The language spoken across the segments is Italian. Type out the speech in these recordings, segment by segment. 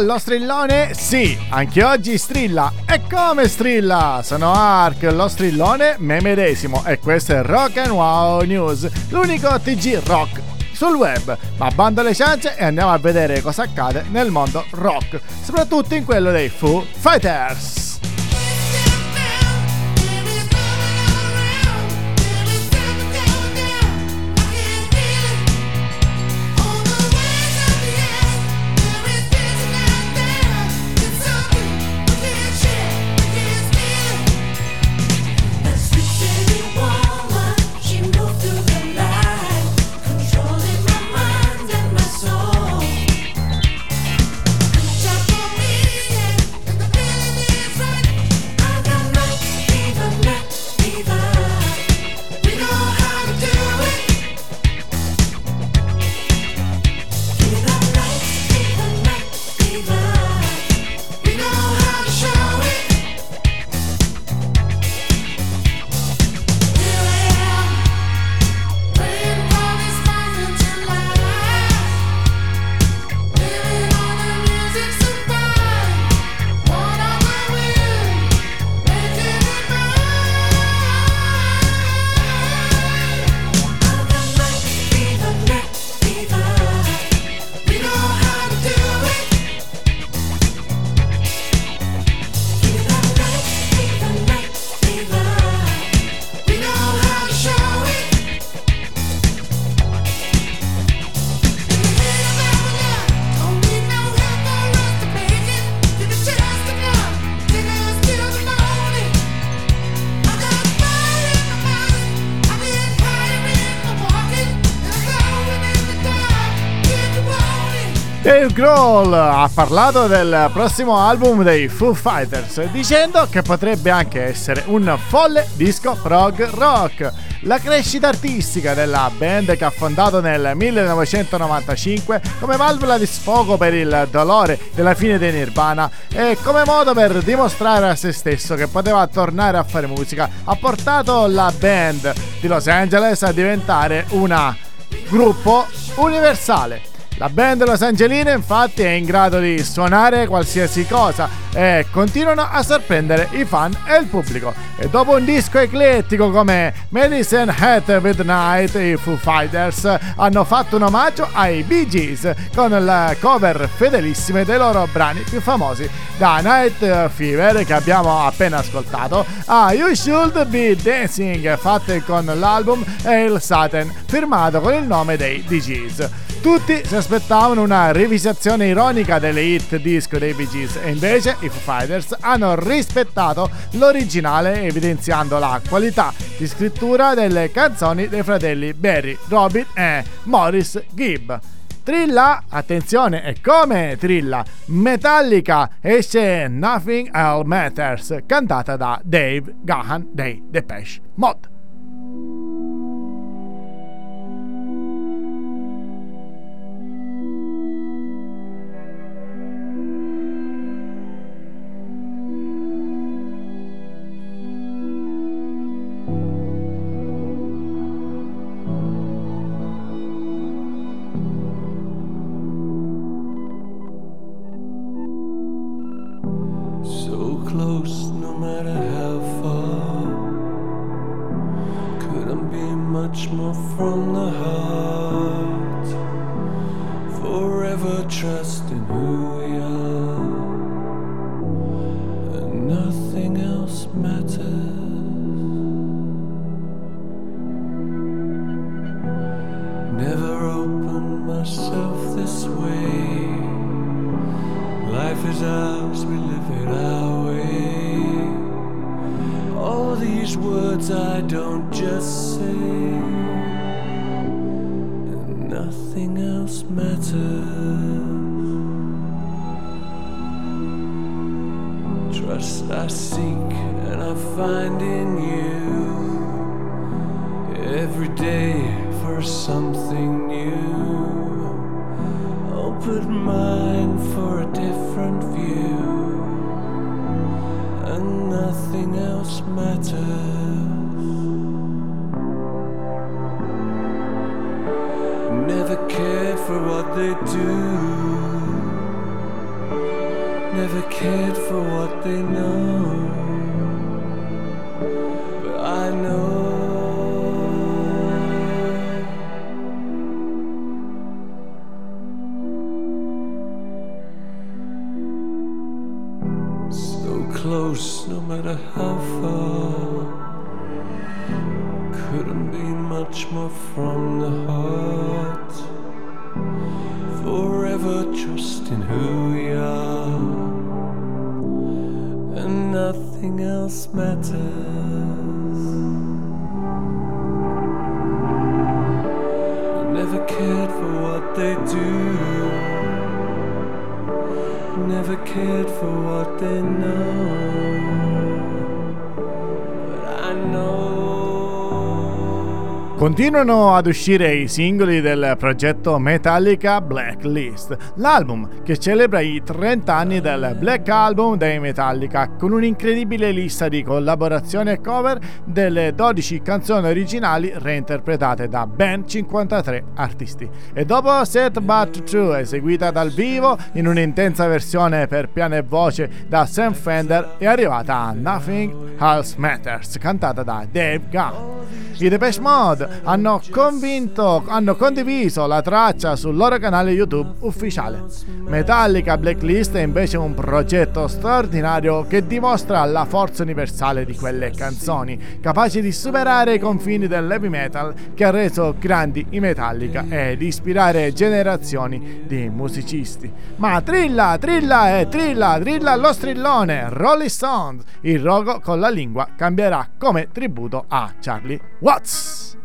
Lo strillone? Sì, anche oggi strilla. E come strilla? Sono Ark, lo strillone me medesimo e questo è Rock and Wow News, l'unico TG rock sul web. Ma bando le ciance e andiamo a vedere cosa accade nel mondo rock, soprattutto in quello dei Foo Fighters. Dave Grohl ha parlato del prossimo album dei Foo Fighters dicendo che potrebbe anche essere un folle disco prog rock. La crescita artistica della band che ha fondato nel 1995 come valvola di sfogo per il dolore della fine dei Nirvana e come modo per dimostrare a se stesso che poteva tornare a fare musica ha portato la band di Los Angeles a diventare un gruppo universale. La band Los Angelina infatti è in grado di suonare qualsiasi cosa e continuano a sorprendere i fan e il pubblico. E dopo un disco eclettico come Medicine Hat Midnight, i Foo Fighters hanno fatto un omaggio ai Bee Gees con le cover fedelissime dei loro brani più famosi, da Night Fever che abbiamo appena ascoltato a You Should Be Dancing fatte con l'album e il Satin firmato con il nome dei Bee Gees. Tutti si aspettavano una rivisitazione ironica delle hit disco dei Bee Gees e invece i Foo Fighters hanno rispettato l'originale evidenziando la qualità di scrittura delle canzoni dei fratelli Barry, Robin e Morris Gibb. Trilla, attenzione, e come trilla? Metallica esce Nothing Else Matters, cantata da Dave Gahan dei Depeche Mode. much more from the heart. you every day for something new. Open mind for a different view, and nothing else matters. Never cared for what they do. Never cared for what they know close, no matter how far. Couldn't be much more from the heart. Forever trusting who we are, and nothing else matters. I never cared for what they do, never cared for what they know. Continuano ad uscire i singoli del progetto Metallica Blacklist, l'album che celebra i 30 anni del Black Album dei Metallica con un'incredibile lista di collaborazioni e cover delle 12 canzoni originali reinterpretate da ben 53 artisti. E dopo Set But True, eseguita dal vivo in un'intensa versione per piano e voce da Sam Fender, è arrivata Nothing Else Matters, cantata da Dave Gunn. I Depeche Mode hanno convinto, hanno condiviso la traccia sul loro canale YouTube ufficiale. Metallica Blacklist è invece un progetto straordinario che dimostra la forza universale di quelle canzoni, capaci di superare i confini dell'heavy metal che ha reso grandi i Metallica e di ispirare generazioni di musicisti. Ma trilla, trilla e trilla, trilla lo strillone, Rolling Stones, il rogo con la lingua cambierà come tributo a Charlie Watts.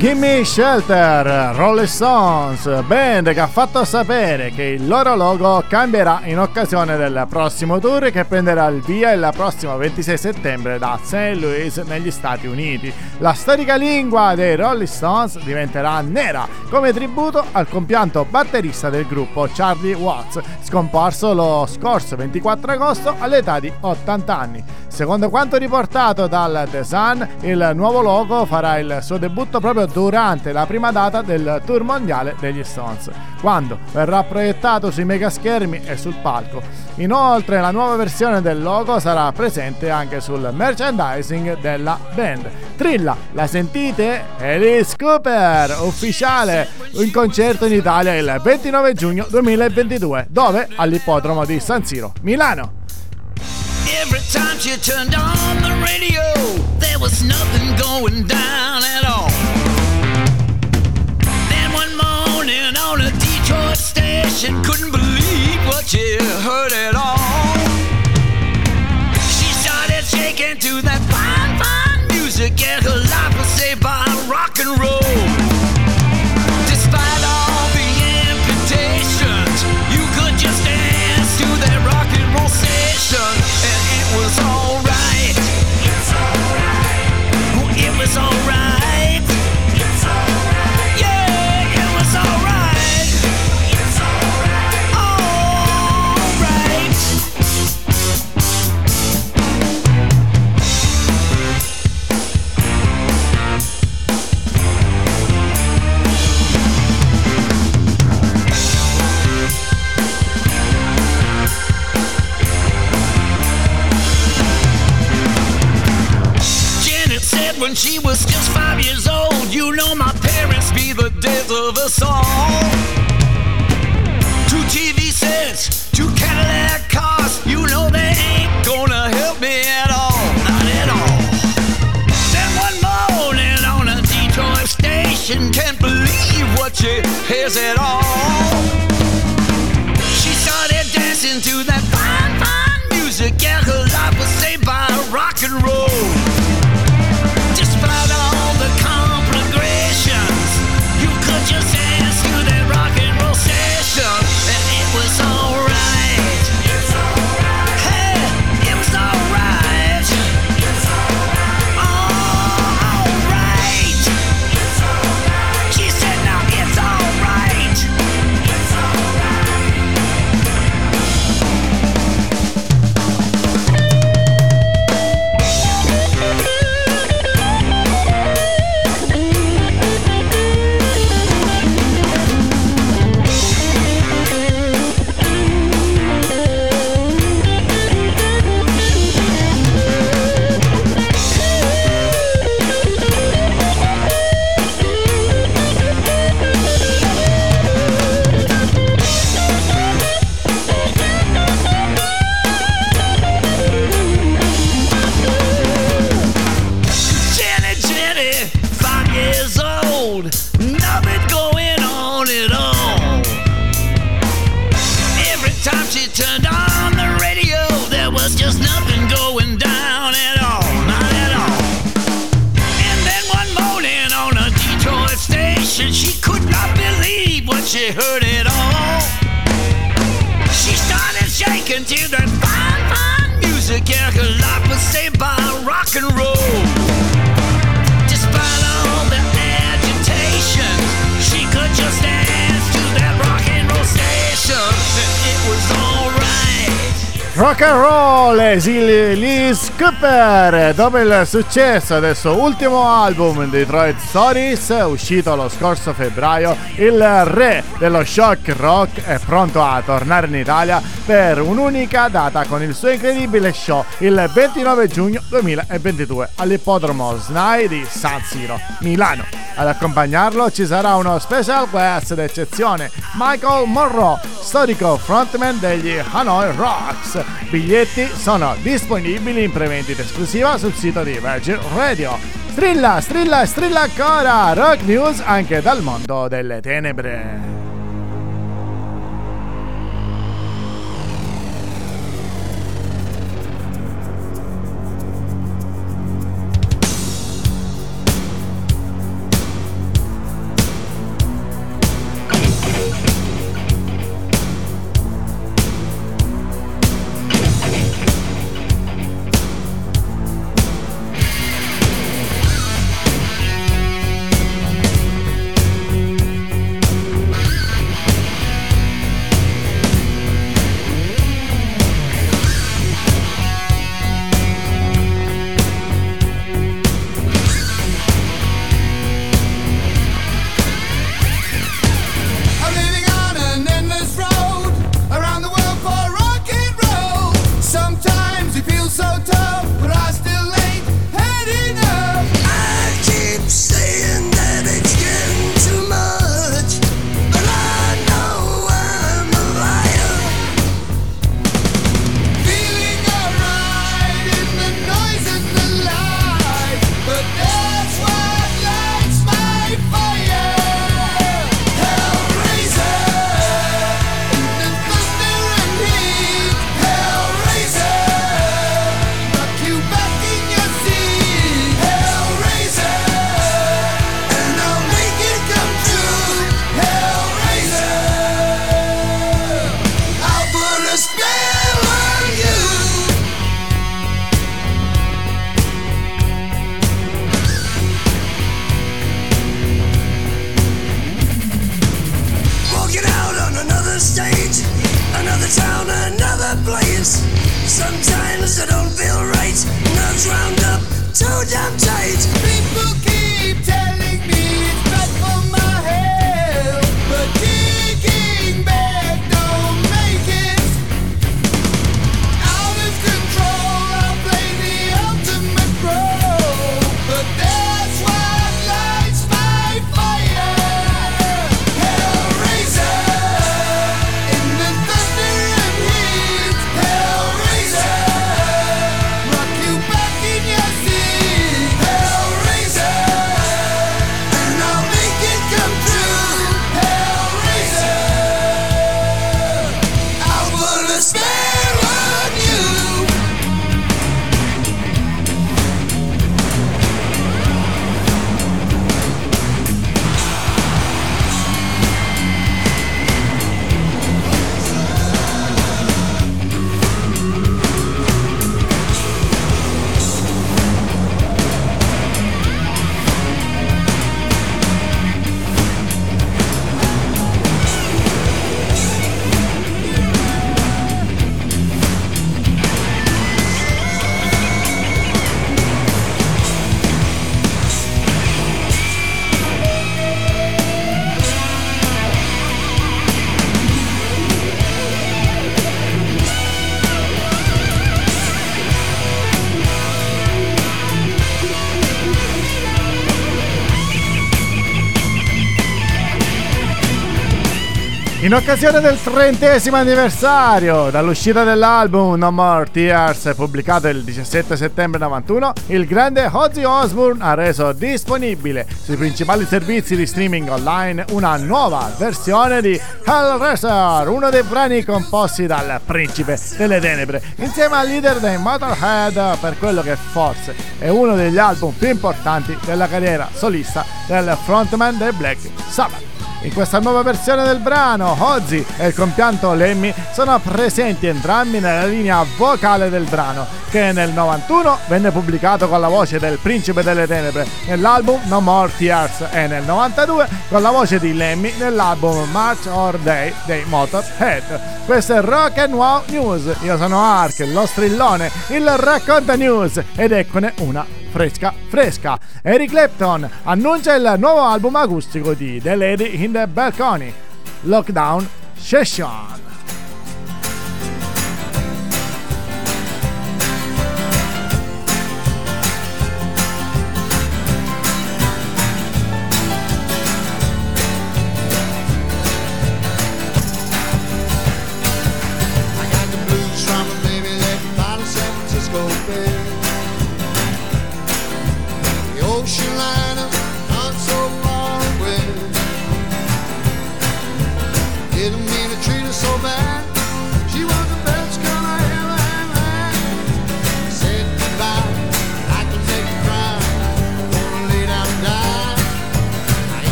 Gimme Shelter, Rolling Stones, band che ha fatto sapere che il loro logo cambierà in occasione del prossimo tour che prenderà il via il prossimo 26 settembre da St. Louis negli Stati Uniti. La storica lingua dei Rolling Stones diventerà nera come tributo al compianto batterista del gruppo Charlie Watts, scomparso lo scorso 24 agosto all'età di 80 anni. Secondo quanto riportato dal The Sun, il nuovo logo farà il suo debutto proprio durante la prima data del tour mondiale degli Stones, quando verrà proiettato sui megaschermi e sul palco. Inoltre la nuova versione del logo sarà presente anche sul merchandising della band. Trilla, la sentite? Alice Cooper, ufficiale, in concerto in Italia il 29 giugno 2022, dove? All'ippodromo di San Siro, Milano. Every time she turned on the radio, there was nothing going down at all. Detroit station, couldn't believe what she heard at all. She started shaking to that fine, fine music, and her life was saved by rock and roll. Believe what she hears at all. yeah, cause life was saved by rock and roll. Liz Cooper, dopo il successo del suo ultimo album Detroit Stories, uscito lo scorso febbraio, il re dello shock rock è pronto a tornare in Italia per un'unica data con il suo incredibile show il 29 giugno 2022 all'ippodromo SNAI di San Siro, Milano. Ad accompagnarlo ci sarà uno special guest d'eccezione, Michael Monroe, storico frontman degli Hanoi Rocks. Biglietti sono disponibili in prevendita esclusiva sul sito di Virgin Radio. Strilla, strilla, strilla ancora! Rock News anche dal mondo delle tenebre. In occasione del trentesimo anniversario dall'uscita dell'album No More Tears, pubblicato il 17 settembre 91, il grande Ozzy Osbourne ha reso disponibile sui principali servizi di streaming online una nuova versione di Hellraiser, uno dei brani composti dal Principe delle Tenebre, insieme al leader dei Motorhead per quello che forse è uno degli album più importanti della carriera solista del frontman dei Black Sabbath. In questa nuova versione del brano, Ozzy e il compianto Lemmy sono presenti entrambi nella linea vocale del brano, che nel 91 venne pubblicato con la voce del Principe delle Tenebre nell'album No More Tears e nel 92 con la voce di Lemmy nell'album March or Day dei Motorhead. Questo è Rock and Wow News. Io sono Ark, lo strillone, il racconta news ed eccone una fresca fresca. Eric Clapton annuncia il nuovo album acustico di The Lady in the Balcony, Lockdown Session.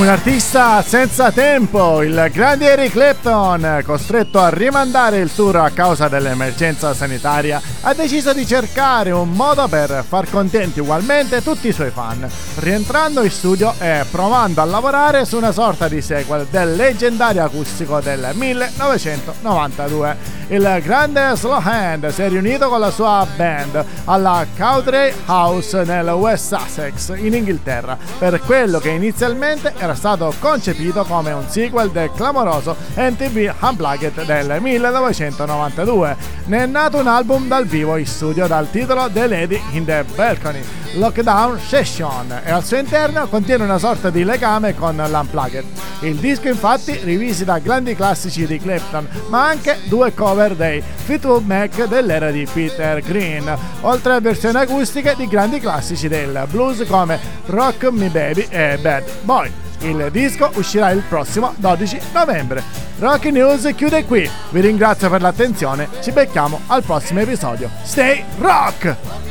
Un artista senza tempo, il grande Eric Clapton, costretto a rimandare il tour a causa dell'emergenza sanitaria, ha deciso di cercare un modo per far contenti ugualmente tutti i suoi fan, rientrando in studio e provando a lavorare su una sorta di sequel del leggendario acustico del 1992. Il grande Slow Hand si è riunito con la sua band alla Cowdray House nel West Sussex in Inghilterra per quello che inizialmente era stato concepito come un sequel del clamoroso NTV Unplugged del 1992. Ne è nato un album dal vivo in studio dal titolo The Lady in the Balcony Lockdown Session e al suo interno contiene una sorta di legame con l'Unplugged. Il disco infatti rivisita grandi classici di Clapton ma anche due cover dei Fleetwood Mac dell'era di Peter Green oltre a versioni acustiche di grandi classici del blues come Rock Me Baby e Bad Boy. Il disco uscirà il prossimo 12 novembre. Rock News chiude qui. Vi ringrazio per l'attenzione. Ci becchiamo al prossimo episodio. Stay rock!